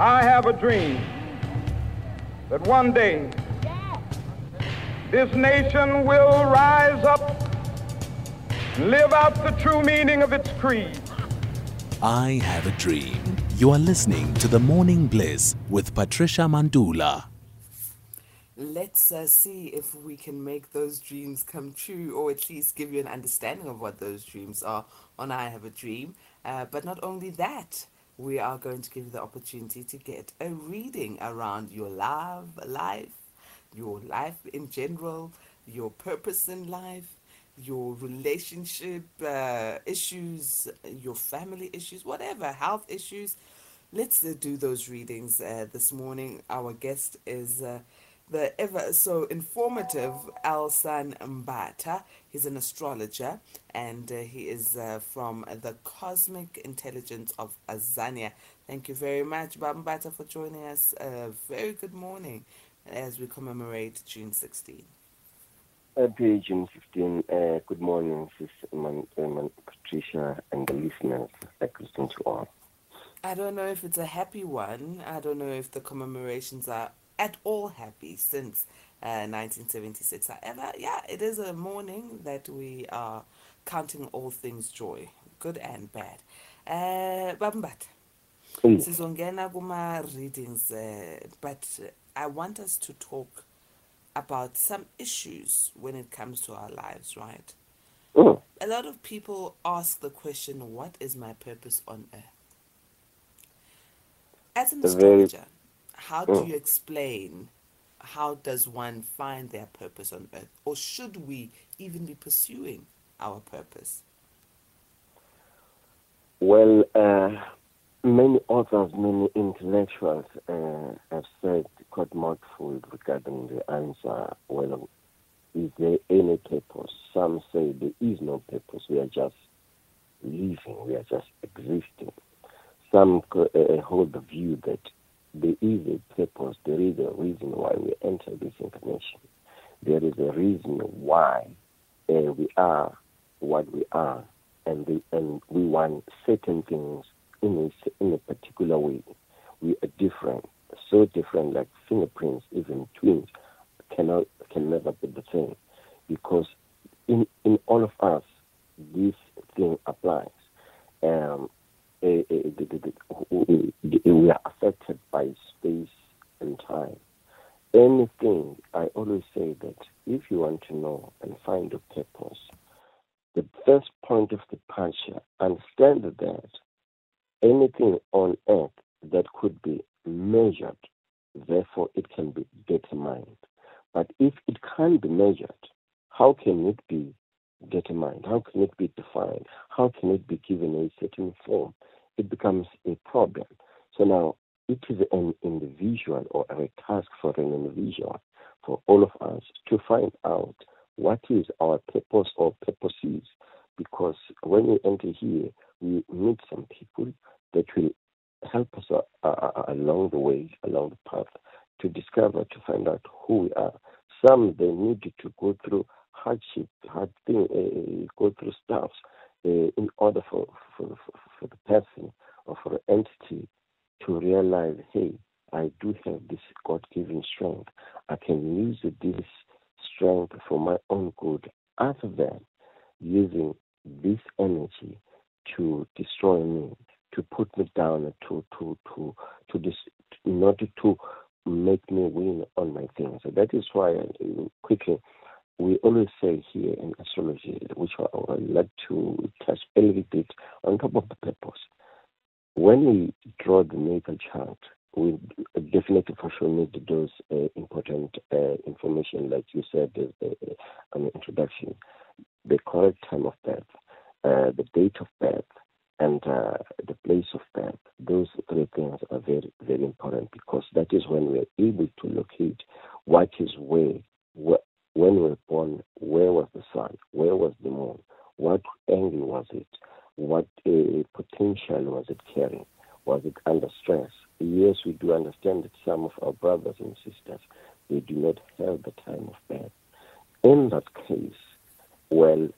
I have a dream that one day this nation will rise up and live out the true meaning of its creed. I have a dream. You are listening to The Morning Bliss with Patricia Mandula. Let's uh, see if we can make those dreams come true or at least give you an understanding of what those dreams are on I Have a Dream. Uh, but not only that, we are going to give you the opportunity to get a reading around your love, life, your life in general, your purpose in life, your relationship uh, issues, your family issues, whatever, health issues. Let's uh, do those readings uh, this morning. Our guest is uh, the ever so informative El-Sun Mbatha. He's an astrologer and uh, he is uh, from the Cosmic Intelligence of Azania. Thank you very much, Mbatha, for joining us. A very good morning as we commemorate June 16. Happy June 15. Uh, good morning, Sis Man, Man, Patricia, and the listeners. Like listening to all. I don't know if it's a happy one. I don't know if the commemorations are at all happy since uh, 1976. However, yeah, it is a morning that we are counting all things joy, good and bad. Uh, Bambat, Mm. sizongena kuma readings, uh, but I want us to talk about some issues when it comes to our lives, right? Mm. A lot of people ask the question, what is my purpose on earth? As an astrologer, how do you explain how does one find their purpose on earth? Or should we even be pursuing our purpose? Well, uh, many authors, many intellectuals uh, have said quite mouthful regarding the answer. Well, is there any purpose? Some say there is no purpose. We are just living. We are just existing. Some uh, hold the view that there is a purpose. There is a reason why we enter this incarnation. There is a reason why uh, we are what we are, and the, and we want certain things in a, in a particular way. We are different, so different, like fingerprints, even twins cannot can never be the same, because in in all of us, this thing applies. Um, we are affected by space and time. Anything, I always say that if you want to know and find a purpose, the first point of departure, understand that anything on earth that could be measured, therefore it can be determined. But if it can't be measured, how can it be determined? How can it be defined? How can it be given a certain form? It becomes a problem. So now it is an individual or a task for an individual, for all of us to find out what is our purpose or purposes. Because when we enter here, we meet some people that will help us uh, uh, along the way, along the path, to discover, to find out who we are. Some they need to go through hardship, hard thing, uh, go through stuff uh, in order for, for for the person or for the entity to realize, hey, I do have this God-given strength. I can use this strength for my own good, other than using this energy to destroy me, to put me down, to to to to this, order to make me win on my things. So that is why, uh, quickly, we always say here in astrology, which I would like to touch a little bit on top of the purpose. When we draw the natal chart, we definitely for sure need those uh, important uh, information, like you said uh, the introduction, the correct time of birth, uh, the date of birth, and uh, the place of birth. Those three things are very, very important because that is when we're able to locate what is where, wh- when we were born, where was the sun, where was the moon, what angle was it, what uh, potential was it carrying, was it under stress? Yes, we do understand that some of our brothers and sisters they do not have the time of birth. In that case, well,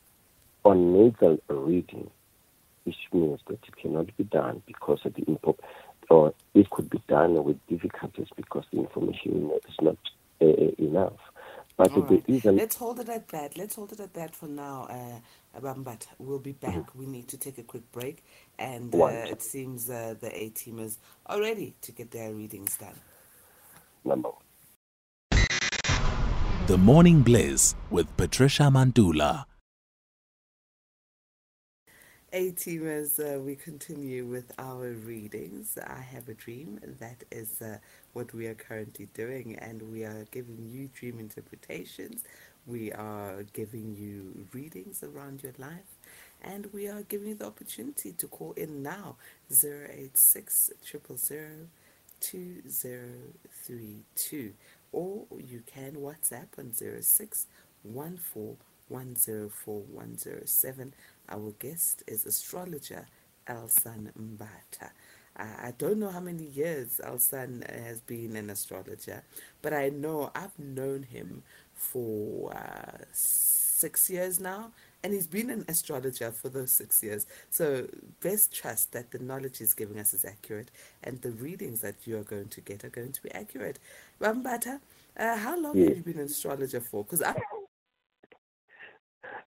on natal reading, which means that it cannot be done because of the impo- or it could be done with difficulties because the information is not uh, enough. But All right. is Let's hold it at that. Let's hold it at that for now, uh, Bambata. We'll be back. Mm-hmm. We need to take a quick break. And uh, it seems uh, the A teamers are ready to get their readings done. number one. The Morning Bliss with Patricia Mandula. A teamers, uh, we continue with our readings. I have a dream. That is uh, what we are currently doing, and we are giving you dream interpretations. We are giving you readings around your life, and we are giving you the opportunity to call in now 086 000 2032 or you can WhatsApp on 06 107. Our guest is astrologer El-Sun Mbatha. Uh, I don't know how many years El-Sun has been an astrologer, but I know I've known him for uh, six years now, and he's been an astrologer for those six years. So, best trust that the knowledge he's giving us is accurate, and the readings that you are going to get are going to be accurate. Mbatha, uh, how long Yes. have you been an astrologer for? Because I,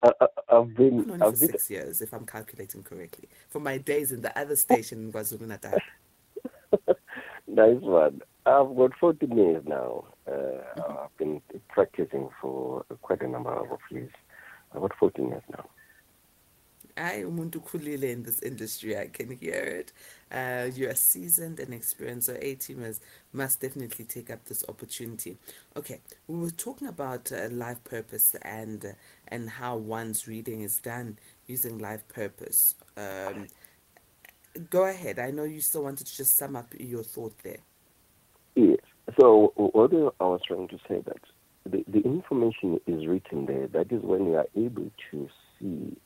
I, I've been for I've been, six years, if I'm calculating correctly, from my days in the other station in KwaZulu Natal. nice one. I've got 14 years now. Uh, I've been practicing for quite a number of years. I've got 14 years now. I umuntu khulile in this industry. I can hear it. Uh, you are seasoned and experienced, so A teamers must definitely take up this opportunity. Okay, we were talking about uh, life purpose and uh, and how one's reading is done using life purpose. Um, go ahead. I know you still wanted to just sum up your thought there. Yes. So what I was trying to say that the, the information is written there. That is when you are able to see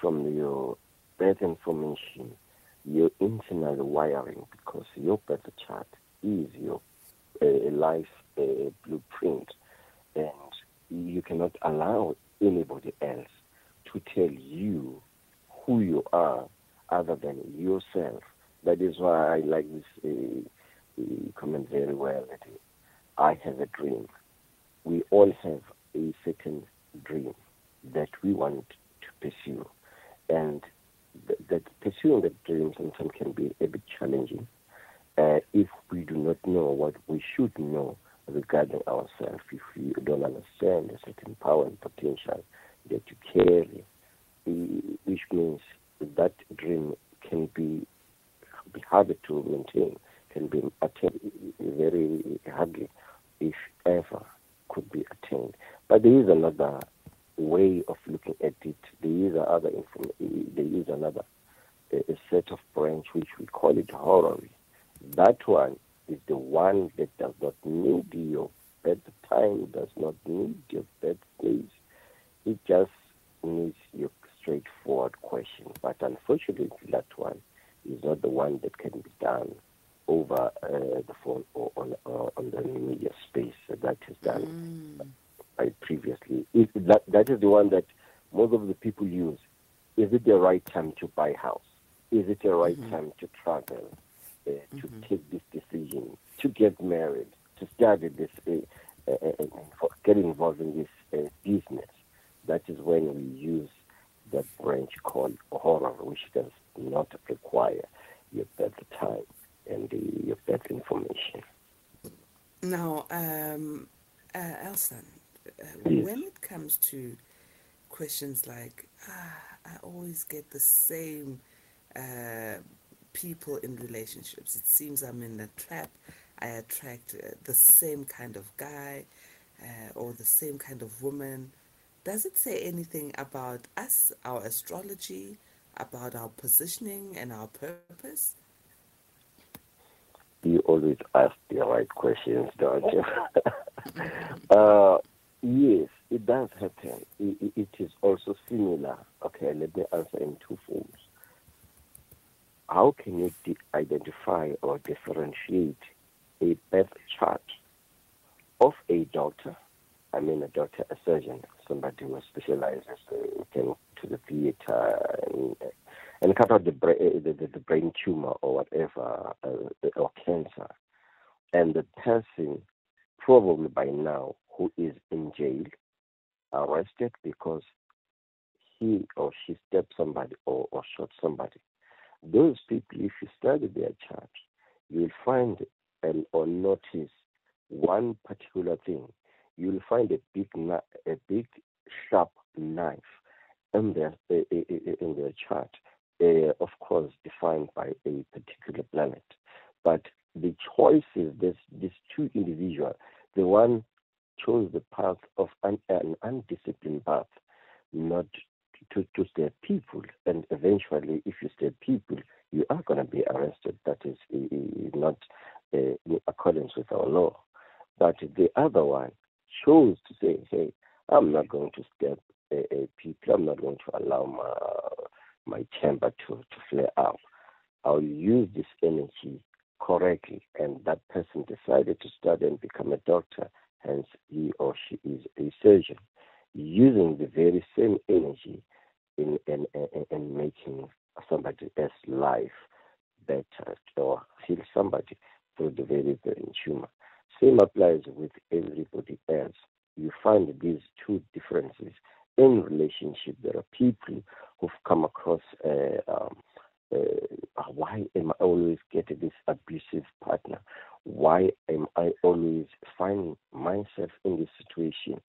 from your birth information your internal wiring because your birth chart is your uh, life uh, blueprint and you cannot allow anybody else to tell you who you are other than yourself. That is why I like this uh, uh, comment very well. That I have a dream. We all have a certain dream that we want pursue, and th- that pursuing that dream sometimes can be a bit challenging uh, if we do not know what we should know regarding ourselves. If we don't understand a certain power and potential that you carry, which means that dream can be be harder to maintain, can be attained very hardly, if ever could be attained. But there is another way of looking at it. There is other inform- There is another a, set of branch which we call it horary. That one is the one that does not need your birth time, does not need your birth place. It just needs your straightforward question. But unfortunately, that one is not the one that can be done over uh, the phone or on, uh, on the media space. That is done by previously. It, that, that is the one that most of the people use. Is it the right time to buy house? Is it the right time to travel? Uh, to take this decision, to get married, to start this, uh, uh, uh, uh, get involved in this uh, business. That is when we use that branch called horary, which does not require your birth time and the, your birth information. Now, um, uh, uh, Yes. when it comes to questions like, ah, I always get the same uh, people in relationships. It seems I'm in a trap. I attract uh, the same kind of guy uh, or the same kind of woman. Does it say anything about us, our astrology, about our positioning and our purpose? you always ask the right questions, don't you? yes, it does happen. It, it- is also similar. Okay, let me answer in two forms. How can you de- identify or differentiate a birth chart of a doctor? I mean, a doctor, a surgeon, somebody who specializes can to the theater and, and cut out the, bra- uh, the, the, the brain tumor or whatever, uh, or cancer. And the person, probably by now, who is in jail, arrested because he or she stabbed somebody or, or shot somebody. Those people, if you study their chart, you'll find and or notice one particular thing. You'll find a big, a big sharp knife in their in their chart, uh, of course defined by a particular planet. But the choices, this these two individuals, the one chose the path of an, an undisciplined path, not to, to stay people. And eventually, if you stay people, you are going to be arrested. That is not uh, in accordance with our law. But the other one chose to say, hey, I'm not going to step uh, people. I'm not going to allow my, my chamber to, to flare up. I'll use this energy correctly. And that person decided to study and become a doctor. Hence, he or she is a surgeon using the very same energy in, in, in, in making somebody's life better or heal somebody through the very brain tumor. Same applies with everybody else. You find these two differences in relationship. There are people who've come across uh, um, uh, why am I always getting this abusive partner? Why am I always finding myself in this situation?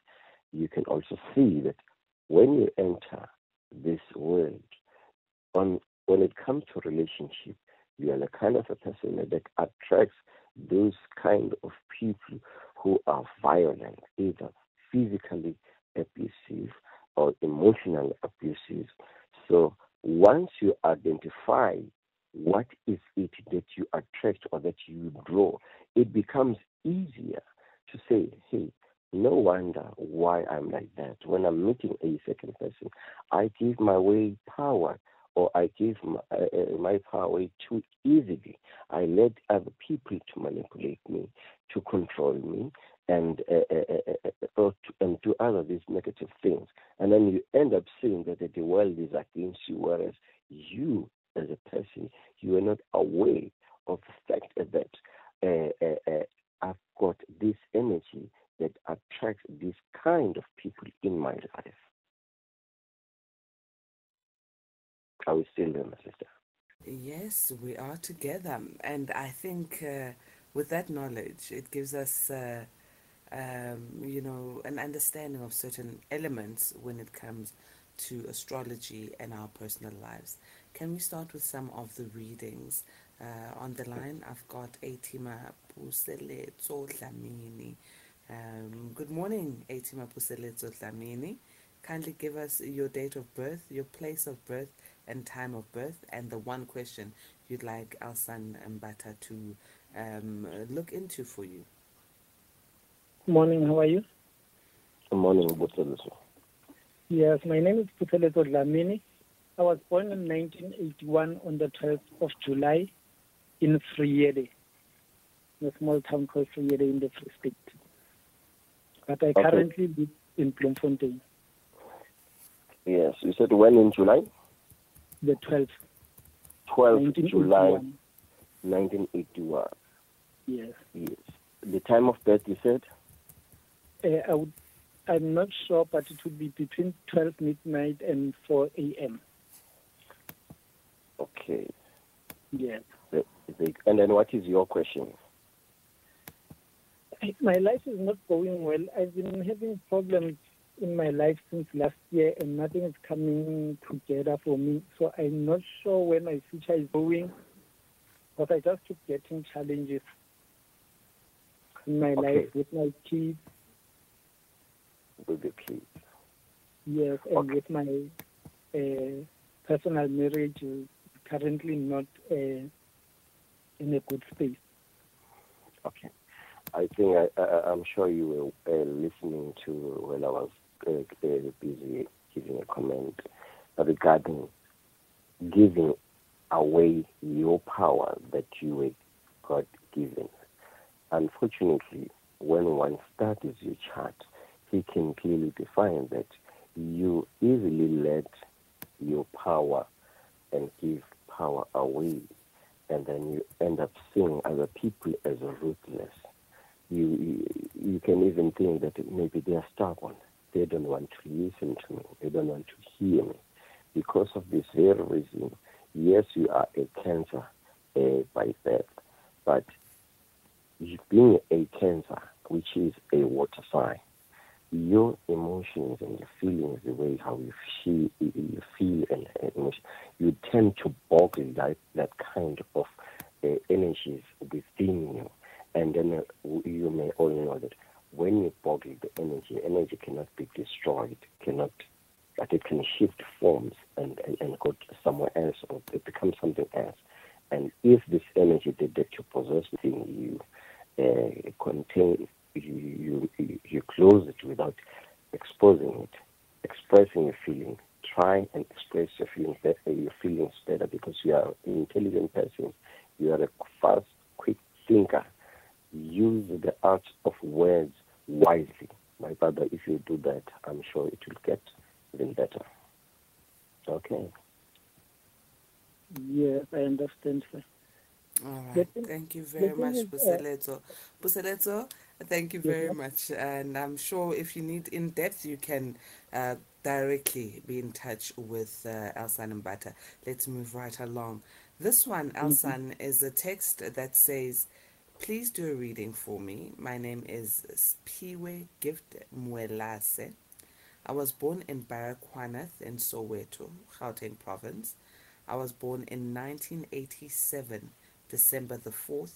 You can also see that when you enter this world. On when it comes to relationship, you are the kind of a person that attracts those kind of people who are violent, either physically abusive or emotionally abusive. So once you identify what is it that you attract or that you draw, it becomes easier to say, hey, no wonder why I'm like that. When I'm meeting a second person, I give my way power or I give my, uh, uh, my power away too easily. I let other people to manipulate me, to control me, and uh, uh, uh or to, and do other these negative things. And then you end up seeing that the world is against you, whereas you, as a person, you are not aware of the fact that I've got this energy that attracts this kind of people in my life. Are we still there, my sister? Yes, we are together. And I think uh, with that knowledge, it gives us, uh, um, you know, an understanding of certain elements when it comes to astrology and our personal lives. Can we start with some of the readings? Uh, on the line, I've got Atima Puseletso Dlamini. Um, good morning, Atima Puseletso Dlamini. Kindly give us your date of birth, your place of birth, and time of birth, and the one question you'd like El-Sun Mbatha to um, look into for you. Morning, how are you? Good morning, Puseletso. Yes, my name is Puseletso Dlamini. I was born in 1981 on the 12th of July in Vrede, a small town called Vrede in the Free State but I okay. currently live in Bloemfontein. Yes, you said when in July? The 12th. 12th July 1981. Yes. Yes. The time of birth you said? Uh, I would, I'm not sure, but it would be between 12 midnight and 4 a.m. Okay. Yes. and then what is your question? my life is not going well. I've been having problems in my life since last year, and nothing is coming together for me. So I'm not sure where my future is going, but I just keep getting challenges in my okay. life with my kids. With the kids. Yes, and okay. with my uh, personal marriage is currently not uh, in a good space. Okay. I think I, I, am sure you were uh, listening to when I was uh, uh, busy giving a comment regarding giving away your power that you were God given. Unfortunately, when one studies your chart, can clearly define that you easily let your power and give power away, and then you end up seeing other people as ruthless. You, you, you can even think that maybe they are stubborn. They don't want to listen to me. They don't want to hear me. Because of this very reason, yes, you are a cancer uh, by birth, but being a cancer, which is a water sign, your emotions and your feelings, the way how you feel, you feel and, you tend to boggle that, that kind of uh, energies within you. And then uh, you may all know that when you boggle the energy, energy cannot be destroyed, cannot, but it can shift forms and, and, and go somewhere else or it becomes something else. And if this energy that, that you possess within you uh, contain you, you, you close it without exposing it, expressing your feeling. Try and express your feelings better, your feelings better because you are an intelligent person. You are a fast, quick thinker. Use the art of words wisely. My brother, if you do that, I'm sure it will get even better. Okay. Yes, I understand, sir. All right. Thank you very much, uh, Puseletso. Thank you very yes, much. And I'm sure if you need in depth, you can uh, directly be in touch with uh, El-Sun Mbatha. Let's move right along. This one, mm-hmm. El-Sun, mm-hmm. is a text that says, Please do a reading for me. My name is Spiwe Gift Mwelase. I was born in Baragwanath in Soweto, Gauteng province. I was born in 1987 December the 4th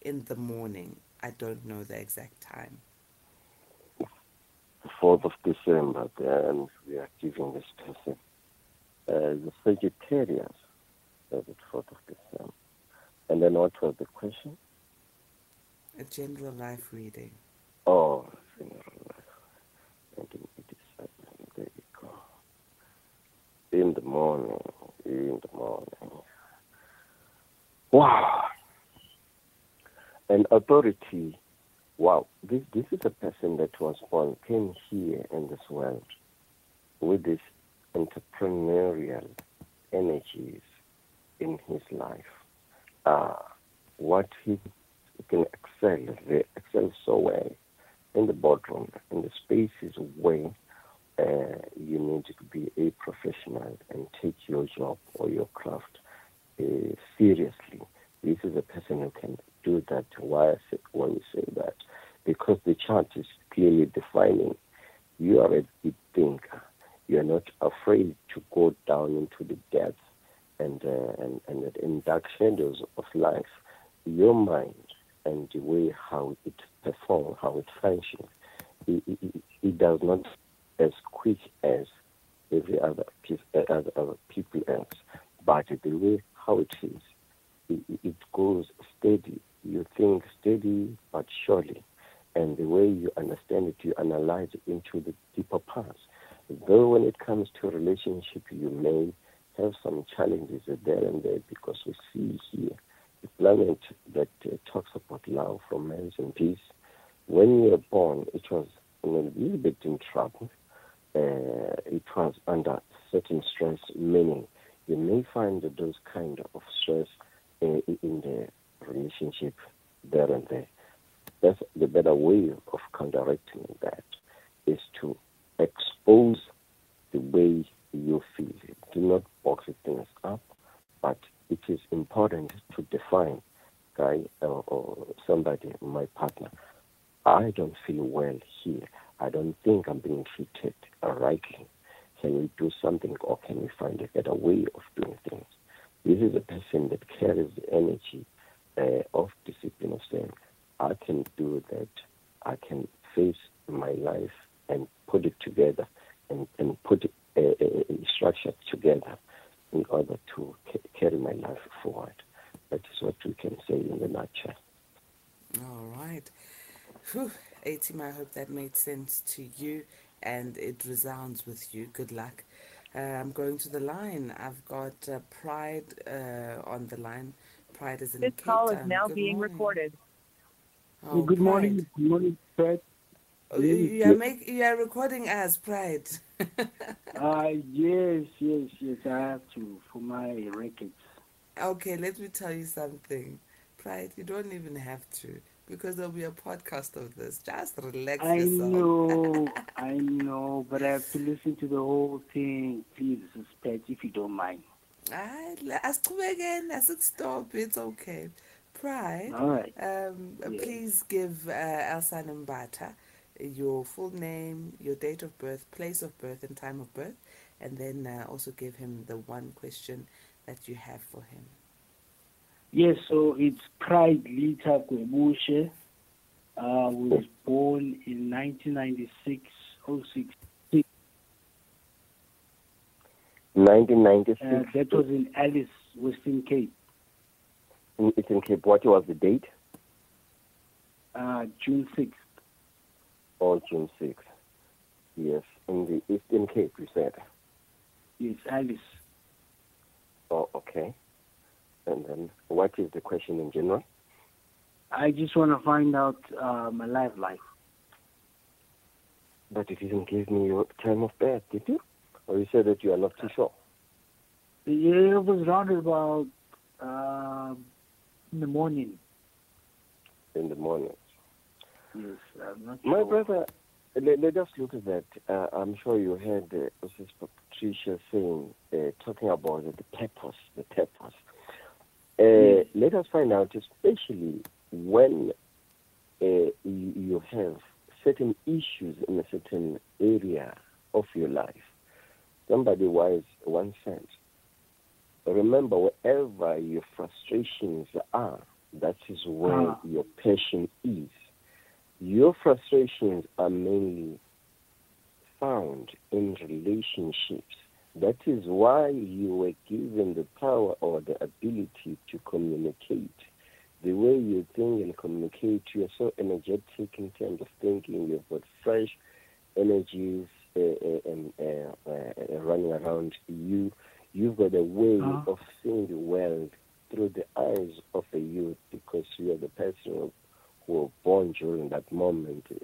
in the morning. I don't know the exact time. 4th of December, then we are giving this person uh, the Sagittarius, the 4th of December. And then what was the question? A general life reading. Oh, general life. 1987. There you go. In the morning. In the morning. Wow. An authority. Wow. This this is a person that was born, came here in this world with this entrepreneurial energies in his life. Uh, what he can excel, they excel so well in the boardroom, in the spaces where uh, you need to be a professional and take your job or your craft uh, seriously. This is a person who can do that. Why, I say, why we say that? Because the chart is clearly defining you are a deep thinker. You are not afraid to go down into the depths and, uh, and, and in dark shadows of life. Your mind and the way how it performs, how it functions, it, it, it does not as quick as every other, uh, other, other people else, but the way how it is. It, it goes steady. You think steady but surely. And the way you understand it, you analyze it into the deeper parts. Though when it comes to relationship, you may have some challenges there and there because we see here the planet that uh, talks about love, romance, and peace. When you were born, it was a little bit in trouble. Uh, it was under certain stress, meaning you may find those kind of stress uh, in the relationship there and there. That's the better way of counteracting that is to expose the way you feel. Do not box things up, but it is important to define, guy or, or somebody, my partner. I don't feel well here. I don't think I'm being treated rightly. Can we do something or can we find a better way of doing things? This is a person that carries the energy uh, of discipline of saying, I can do that. I can face my life and put it together and, and put a, a, structure together in order to ca- carry my life forward. That is what we can say in the nutshell. All right. Whew. Atim, I hope that made sense to you and it resounds with you. Good luck. Uh, I'm going to the line. I've got uh, Pride uh, on the line. Pride is in This Cape call is now Good being morning. recorded. Oh, good Pride. morning. Good morning, Fred. Oh, you, you are make you are recording as pride. uh yes, yes, yes. I have to for my records. Okay, let me tell you something. Pride, you don't even have to because there'll be a podcast of this. Just relax I yourself. know, I know, but I have to listen to the whole thing. Please suspect if you don't mind. Hayi, la- asiqhubekeni asikustop it's okay pride All right. um Yeah. please give uh, El-Sun Mbatha your full name your date of birth place of birth and time of birth and then uh, also give him the one question that you have for him Yes, so it's Pride Lita Kwebushe. Uh, was born in 1996, 06. 1996. Uh, that was in Alice, Western Cape, in- it's in Cape. What was the date? uh, June 6th. Or June 6th. Yes, in the Eastern Cape, you said. Yes, Alice. Oh, okay. And then, what is the question in general? I just want to find out uh, my life life. But you didn't give me your time of birth, did you? Said that you are not too sure? Yeah, it was round about um in the morning. In the morning. Yes, I'm not My sure. brother, let, let us look at that. Uh, I'm sure you heard uh, Mrs. Patricia saying, uh, talking about the purpose, the purpose. Uh, Let us find out, especially when uh, you, you have certain issues in a certain area of your life. Somebody wise once said, remember wherever your frustrations are, that is where Ah. your passion is. Your frustrations are mainly found in relationships. That is why you were given the power or the ability to communicate. The way you think and communicate, you are so energetic in terms of thinking. You've got fresh energies and uh, uh, running around you. You've got a way Uh-huh. of seeing the world through the eyes of a youth because you are the person who who were born during that moment, uh,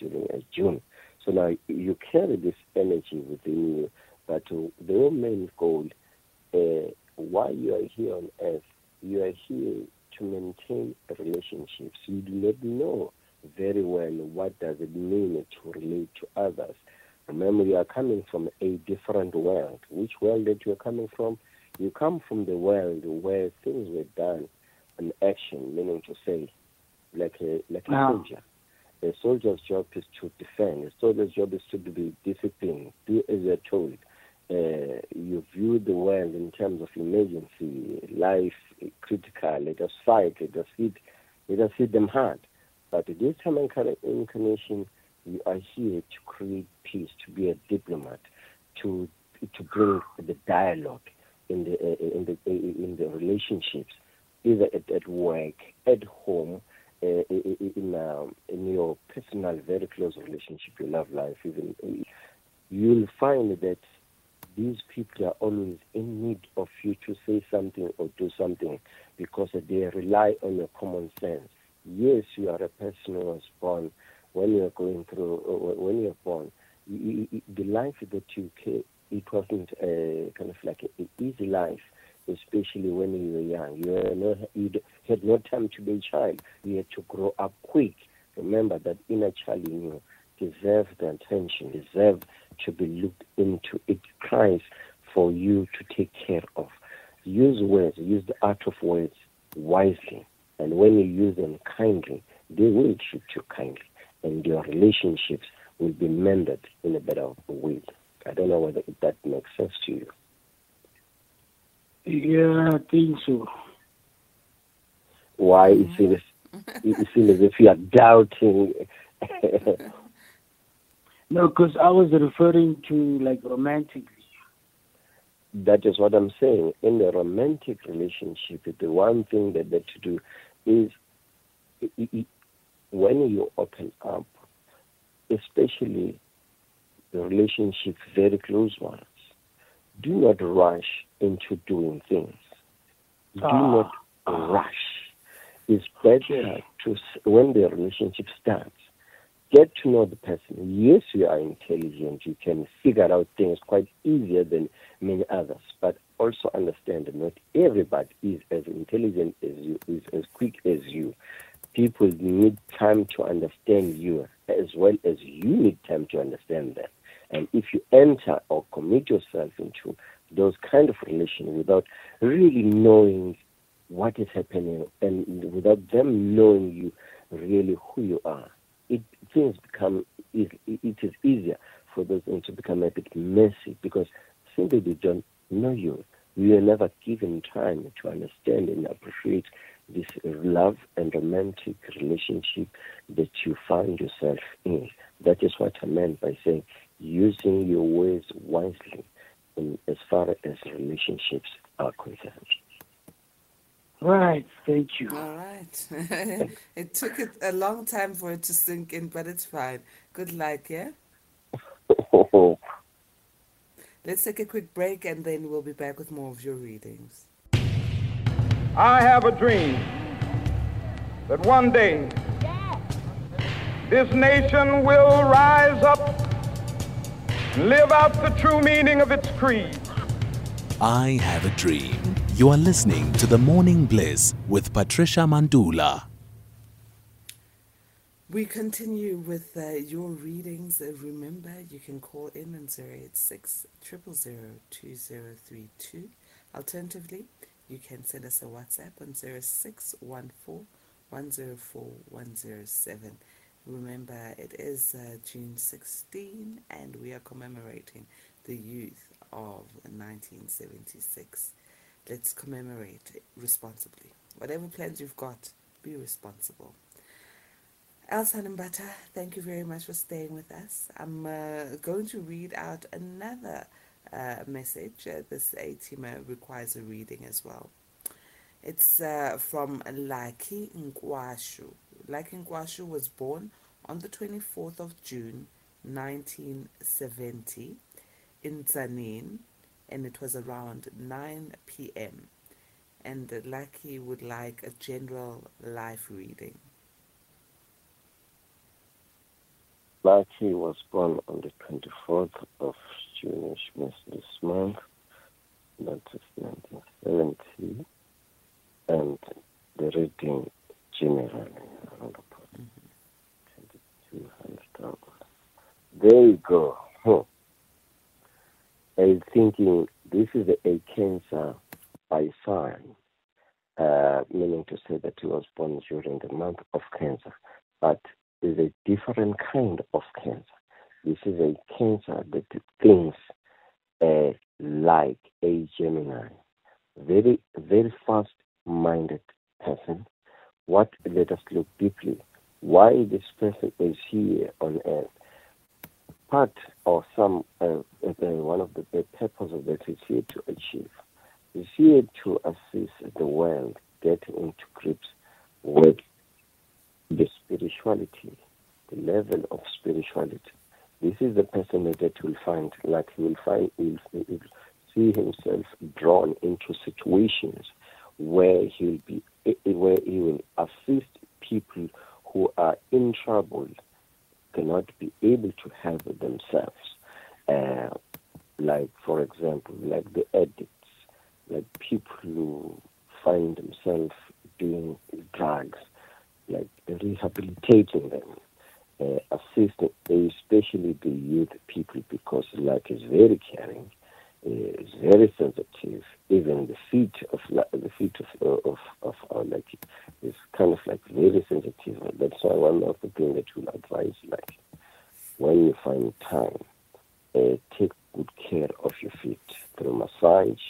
during uh, June. So now you carry this energy within you, but uh, the main goal, uh, why you are here on earth, you are here to maintain relationships. You do not know very well what does it mean to relate to others. Remember, you are coming from a different world. Which world that you are coming from? You come from the world where things were done in action, meaning to say, like a like a Ah. soldier. A soldier's job is to defend. A soldier's job is to be disciplined. Do as you're told. Uh, you view the world in terms of emergency, life critical. Let us fight. Let us hit. Let us hit them hard. But this time incarn- incarnation, you are here to create peace, to be a diplomat, to to bring the dialogue in the uh, in the in the relationships, either at, at work, at home, uh, in um, in your personal, very close relationship, your love life, even you'll find that these people are always in need of you to say something or do something because they rely on your common sense. Yes, you are a person who was born when you are going through, uh, when you're born, the life that you ca it wasn't uh, kind of like an easy life, especially when you were young. You, were no, you had no time to be a child. You had to grow up quick. Remember that inner child in you deserves the attention, deserves to be looked into. It cries for you to take care of. Use words, use the art of words wisely. And when you use them kindly, they will treat you kindly. And your relationships will be mended in a better way. I don't know whether that makes sense to you. Yeah, I think so. Why it feels it feels as if you are doubting. No, because I was referring to like romantically. that is what I'm saying. In the romantic relationship, the one thing that that to do is when you open up, especially the relationship, very close ones, do not rush into doing things. Do Ah. not rush. It's better to when the relationship starts, get to know the person. Yes, you are intelligent. You can figure out things quite easier than many others. But also understand that not everybody is as intelligent as you, is as quick as you. People need time to understand you as well as you need time to understand them. And if you enter or commit yourself into those kind of relations without really knowing what is happening and without them knowing you really who you are, it things become it is easier for those things to become a bit messy because simply they don't know you. You are never given time to understand and appreciate this love and romantic relationship that you find yourself in. That is what I meant by saying using your words wisely in, as far as relationships are concerned. Right, thank you. All right. it took it a long time for it to sink in, but it's fine. Good luck, yeah? Let's take a quick break and then we'll be back with more of your readings. I have a dream that one day this nation will rise up and live out the true meaning of its creed. I have a dream. You are listening to The Morning Bliss with Patricia Mandula. We continue with uh, your readings. Uh, remember, you can call in on 086 2032. Alternatively, you can send us a WhatsApp on 0614 104 107. Remember, it is uh, June 16 and we are commemorating the youth of 1976. Let's commemorate responsibly. Whatever plans you've got, be responsible. El-Sun Mbatha, thank you very much for staying with us. I'm uh, going to read out another uh, message. Uh, this ATMA requires a reading as well. It's uh, from Laki Nkwashu. Laki Nkwashu was born on the 24th of June 1970 in Zanin, and it was around 9 p.m. And Lucky would like a general life reading. Lucky was born on the 24th of June, which means this month, that is 1970, and the reading generally around about mm-hmm. 2200 There you go. Huh. I thinking this is a cancer by sign, uh, meaning to say that he was born during the month of cancer, but is a different kind of cancer. This is a cancer that thinks uh, like a Gemini, very, very fast-minded person. What let us look deeply. Why this person is here on earth? Part or some uh, one of the, the purposes that is here to achieve is here to assist the world get into grips with the spirituality, the level of spirituality. This is the person that will find, like he will find, he will see himself drawn into situations where he will be, where he will assist people who are in trouble, cannot be able to help themselves. Uh, like, for example, like the addicts, like people who find themselves doing drugs like rehabilitating them, uh, assisting, especially the youth people, because like is very caring, uh, is very sensitive. Even the feet of the feet of of, of our like is kind of like very sensitive. That's why one of the things that we'll advise, like when you find time, uh, take good care of your feet through massage.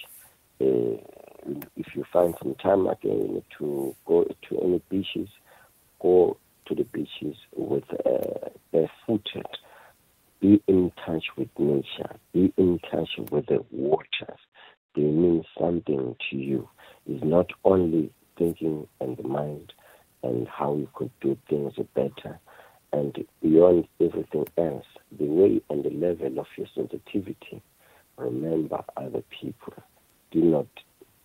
Uh, if you find some time again to go to any beaches, go to the beaches with uh, barefooted. Be in touch with nature. Be in touch with the waters. They mean something to you. It's not only thinking and the mind and how you could do things better. And beyond everything else, the way and the level of your sensitivity, remember other people. Do not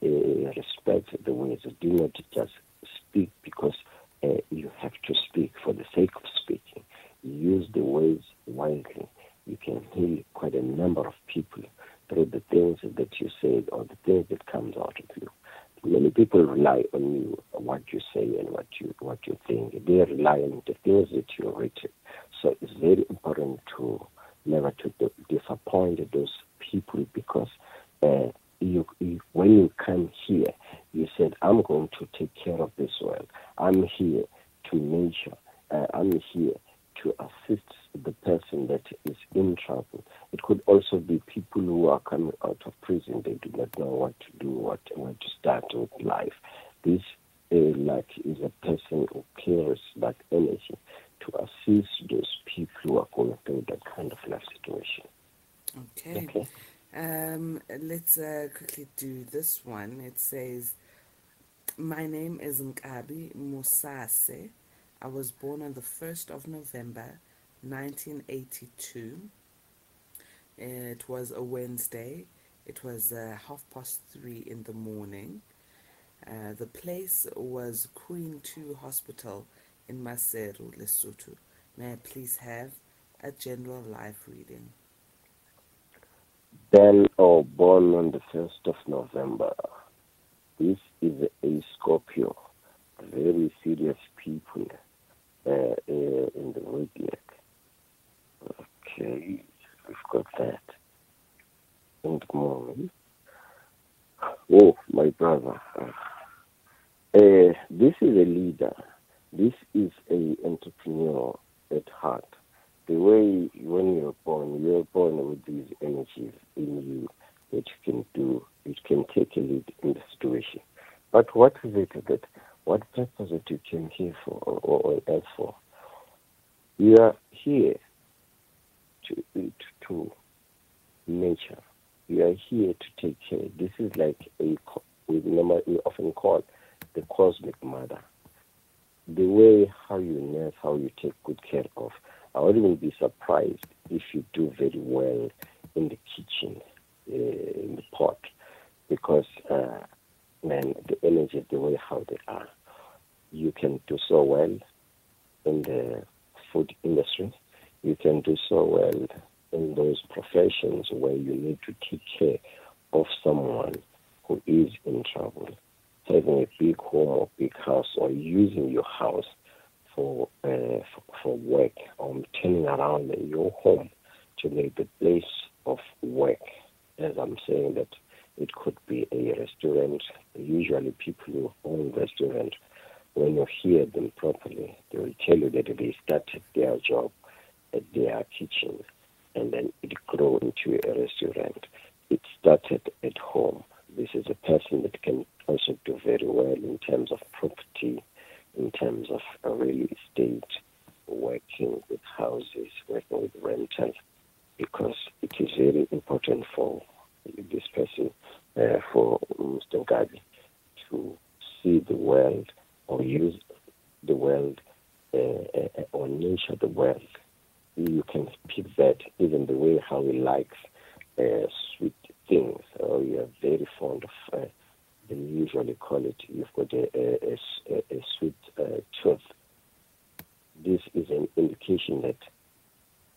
uh, respect the ways. Do not just speak because uh, you have to speak for the sake of speaking. Use the words wisely. You can heal quite a number of people through the things that you say or the things that comes out of you. Many people rely on you, what you say and what you what you think. They rely on the things that you write. So it's very important to never to disappoint those people because uh, you, you, when you come here, you said, I'm going to take care of this world. I'm here to measure. Uh, I'm here to assist the person that is in trouble. It could also be people who are coming out of prison. They do not know what to do, what where to start with life. This uh, like is a person who carries that energy to assist those people who are going through that kind of life situation. Okay. okay. Um, let's uh, quickly do this one. It says, My name is Nkabi Musase. I was born on the 1st of November 1982. It was a Wednesday. It was uh, half past three in the morning. Uh, the place was Queen 2 Hospital in Maseru, Lesotho. May I please have a general life reading? Then, or born on the 1st of November. This is a Scorpio, very serious people uh, uh, in the zodiac. Okay, we've got that. And morning. Oh, my brother. Uh, this is a leader. This is a entrepreneur at heart the way when you're born, you're born with these energies in you that you can do, it can take a lead in the situation. But what is it that, what purpose that you came here for or, else for? You are here to, to, to nature. You are here to take care. This is like a, we, we often call the cosmic mother. The way how you nurse, how you take good care of I would even be surprised if you do very well in the kitchen, uh, in the pot, because uh, man, the energy, the way how they are, you can do so well in the food industry. You can do so well in those professions where you need to take care of someone who is in trouble. Having a big home or big house or using your house for, uh, for, for work or um, turning around your home to make the place of work. As I'm saying that it could be a restaurant. Usually people who own restaurant, when you hear them properly, they will tell you that they started their job at their kitchen and then it grew into a restaurant. It started at home. This is a person that can also do very well in terms of property in terms of real estate, working with houses, working with rentals, because it is very important for this person, uh, for Mr. Gabi, to see the world or use the world uh, uh, or nurture the world. You can speak that even the way how he likes uh, sweet things, or you are very fond of they usually call it, you've got a, a, a, a sweet uh, tooth. This is an indication that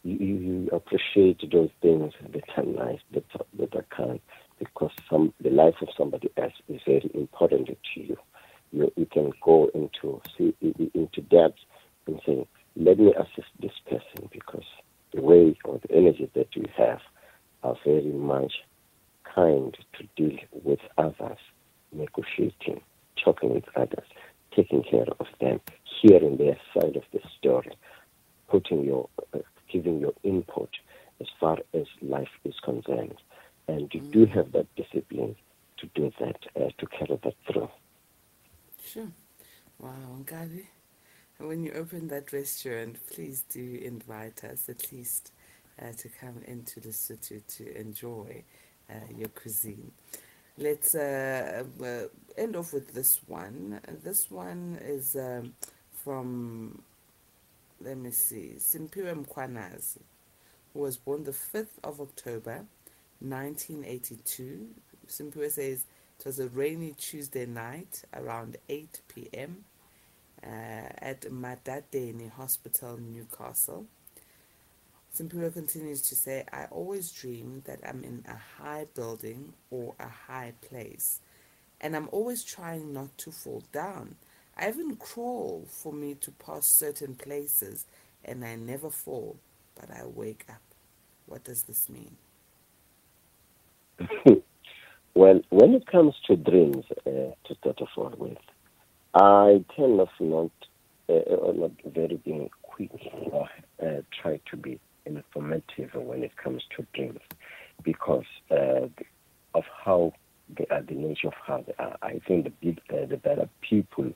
you, you appreciate those things that are nice, that are, that are kind, because some the life of somebody else is very important to you. You, you can go into see into depth and say, let me assist this person because the way or the energy that you have are very much kind to deal with others negotiating, talking with others, taking care of them, hearing their side of the story, putting your, uh, giving your input as far as life is concerned. And you mm. do have that discipline to do that, uh, to carry that through. Sure. Wow, Ngabi. When you open that restaurant, please do invite us at least uh, to come into the city to enjoy uh, your cuisine. Let's uh, uh, end off with this one. This one is um, from, let me see, Simpiwe Mkwanazi, who was born the 5th of October 1982. Simpiwe says it was a rainy Tuesday night around 8 p.m. Uh, at Madadeni Hospital, Newcastle. Simpiwe continues to say, I always dream that I'm in a high building or a high place, and I'm always trying not to fall down. I even crawl for me to pass certain places, and I never fall, but I wake up. What does this mean? well, when it comes to dreams, uh, to start off with, I tend not, uh, not very being quick or uh, try to be informative when it comes to dreams because uh, of how they are, the nature of how they are. I think the, big, uh, the better people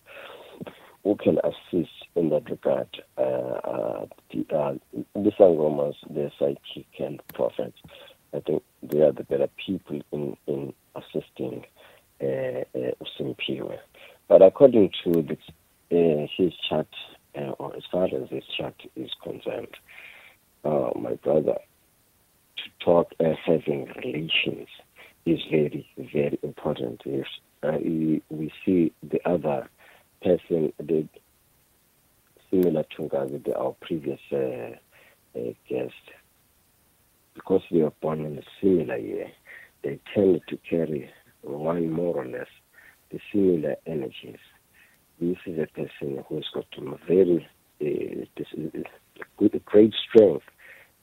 who can assist in that regard, uh, uh, the, uh, the Sangomas, the psychic and prophets, I think they are the better people in, in assisting uh, uh, But according to uh, his chart, uh, or as far as his chart is concerned, uh, my brother, to talk uh, having relations is very, very important. If uh, we see the other person, the similar to our previous uh, uh, guest, because they were born in a similar year, they tend to carry one more or less the similar energies. This is a person who's got very uh, this is great strength.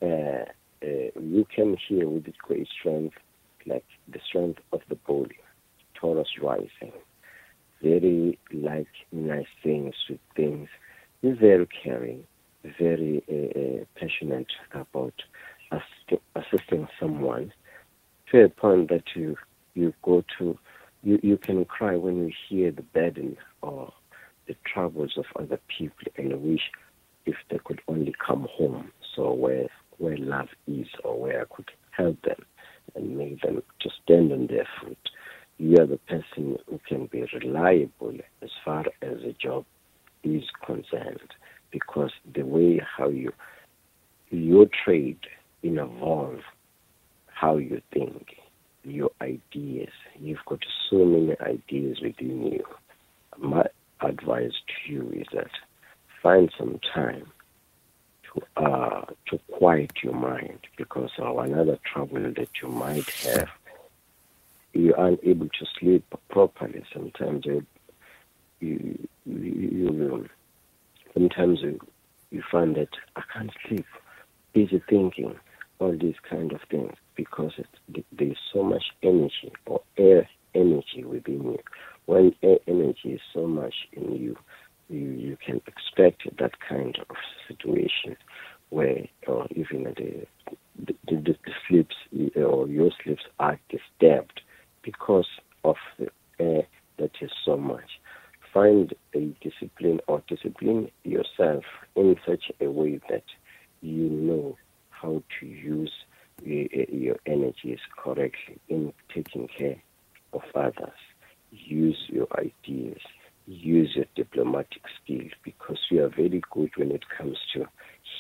Uh, uh, you can hear with great strength, like the strength of the body, Taurus rising. Very like nice things, sweet things. Very caring, very uh, uh passionate about assist- assisting someone to a point that you you go to you, you can cry when you hear the burden or the troubles of other people and wish if they could only come home so where where love is or where I could help them and make them to stand on their feet. You are the person who can be reliable as far as a job is concerned because the way how you your trade evolve how you think, your ideas. You've got so many ideas within you. My advice to you is that find some time to uh, to quiet your mind because of another trouble that you might have. You aren't able to sleep properly. Sometimes you you, you, sometimes you, you find that I can't sleep. Busy thinking all these kind of things because there's so much energy or air energy within you. When air energy is so much in you, you, can expect that kind of situation where or even the, the, the, the sleeps uh, or your sleeps are disturbed because of the air that is so much. Find a discipline or discipline yourself in such a way that you know how to use uh, your energies correctly in taking care of others. Use your ideas, diplomatic skills because you are very good when it comes to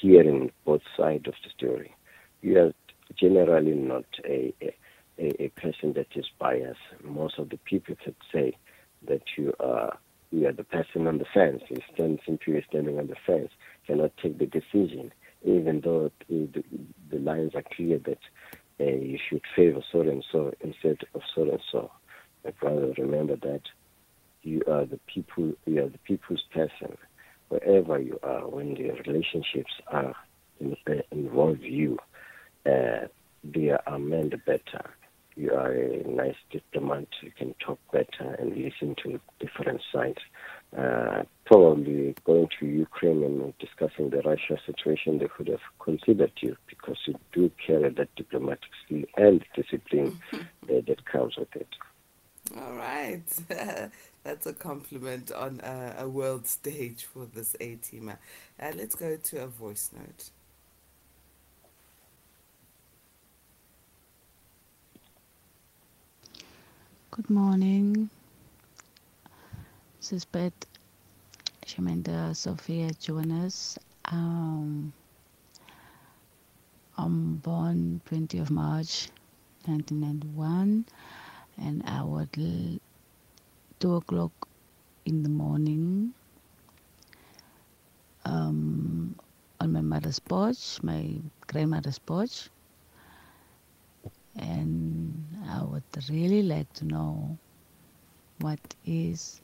hearing both sides of the story. You are generally not a, a, a person that is biased. Most of the people could say that you are you are the person on the fence. You stand simply standing on the fence, cannot take the decision even though the, the lines are clear that uh, you should favor so and so instead of so and so. My brother, remember that you are the people, you are the people's person, wherever you are, when the relationships are in, uh, involve you, uh, they are made better. You are a nice diplomat. You can talk better and listen to different sides. Uh, probably going to Ukraine and discussing the Russia situation, they could have considered you because you do carry that diplomatic skill and discipline uh, that comes with it. All right. That's a compliment on uh, a world stage for this A teamer. Uh, let's go to a voice note. Good morning. This is Suspect Shamanda Sophia Jonas. Um, I'm born 20 of March 1991 and I would 2 o'clock in the morning um, on my mother's porch, my grandmother's porch. And I would really like to know what is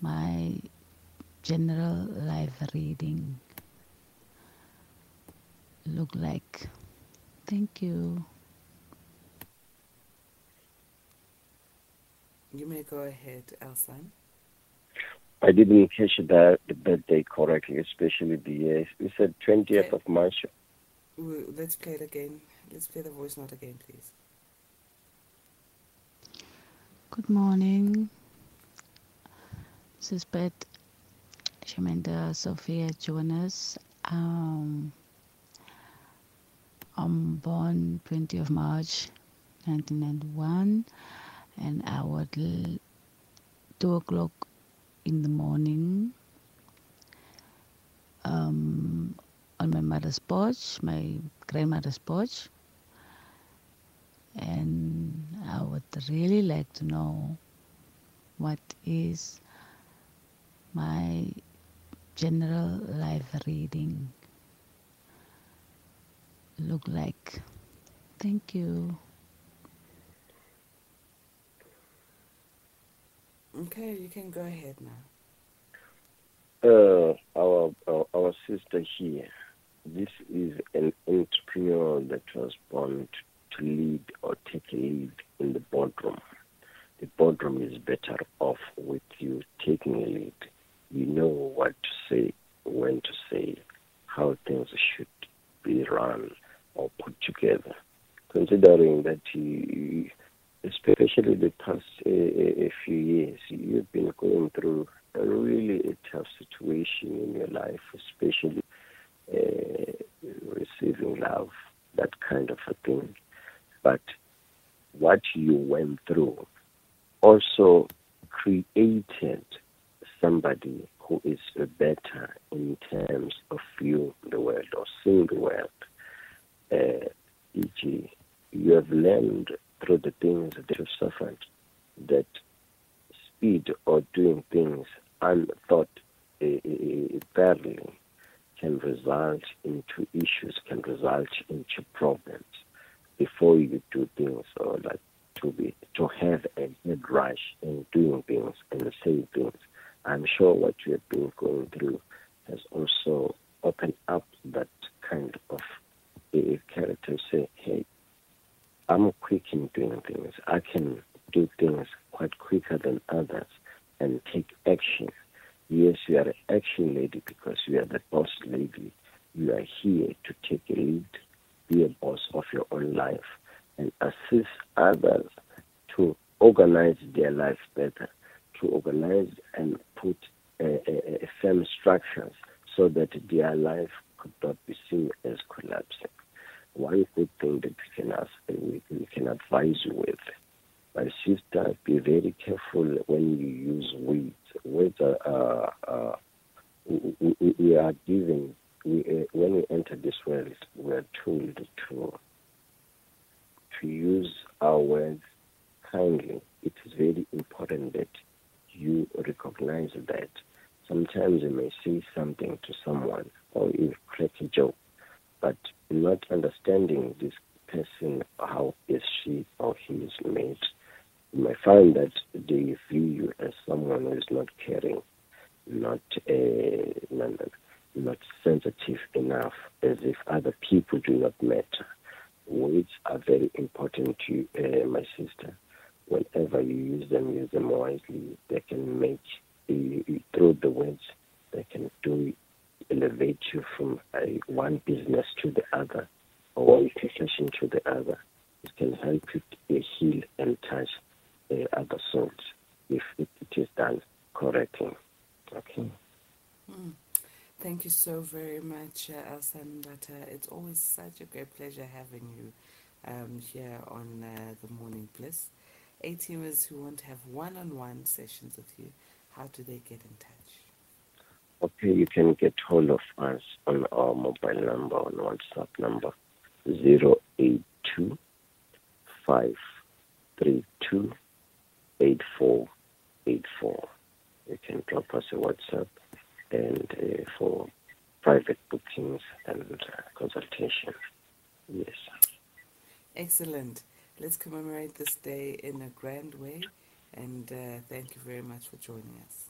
my general life reading look like. Thank you. You may go ahead, El-Sun. I didn't catch that the birthday correctly, especially the year. You said 20th Okay. of March. Let's play it again. Let's play the voice note again, please. Good morning. Suspect Shamanda Sophia Jonas. Um, I'm born 20th of March 1991 and I would 2 o'clock in the morning um, on my mother's porch, my grandmother's porch and I would really like to know what is my general life reading look like. Thank you. Okay, you can go ahead now. Uh, our, our our sister here. This is an entrepreneur that was born to, lead or take a lead in the boardroom. The boardroom is better off with you taking a lead. You know what to say, when to say, how things should be run or put together. Considering that you, especially the past uh, a few years, you've been going through a really a tough situation in your life, especially uh, receiving love, that kind of a thing. But what you went through also created somebody who is better in terms of viewing the world or seeing the world. Uh, e.g., you have learned through the things that you've suffered that speed or doing things unthought uh, uh, fairly can result into issues, can result into problems before you do things or like to be to have a head rush in doing things and saying things. I'm sure what you have been going through has also opened up that kind of a character say, hey, I'm quick in doing things. I can do things quite quicker than others and take action. Yes, you are an action lady because you are the boss lady. You are here to take a lead, be a boss of your own life, and assist others to organize their life better, to organize and put firm structures so that their life could not be seen as collapsing. One good thing that we can ask, we, we can advise you with, my sister, be very careful when you use weeds. Weeds are, uh, uh, we, we, we are given, we, uh, when we enter this world, we are told to to use our words kindly. It is very important that you recognize that. Sometimes you may say something to someone or you crack a joke, but not understanding this person, how is she or he is made, you may find that they view you as someone who is not caring, not uh, not, not sensitive enough, as if other people do not matter. Words are very important to uh, my sister. Whenever you use them, use them wisely. They can make you, you through the words. They can do elevate you from uh, one business to the other, or one profession to the other. It can help you heal and touch uh, other souls if it, is done correctly. Okay. Mm. Thank you so very much, uh, El-Sun Mbatha. It's always such a great pleasure having you um, here on uh, the Morning Bliss. A teamers who want to have one on one sessions with you, how do they get in touch? Okay, you can get hold of us on our mobile number, on WhatsApp number 082 532 8484. You can drop us a WhatsApp and uh, for private bookings and uh, consultation. Yes. Excellent. Let's commemorate this day in a grand way. And uh, thank you very much for joining us.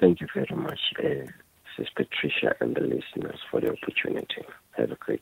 Thank you very much, uh, Sis Patricia and the listeners, for the opportunity. Have a great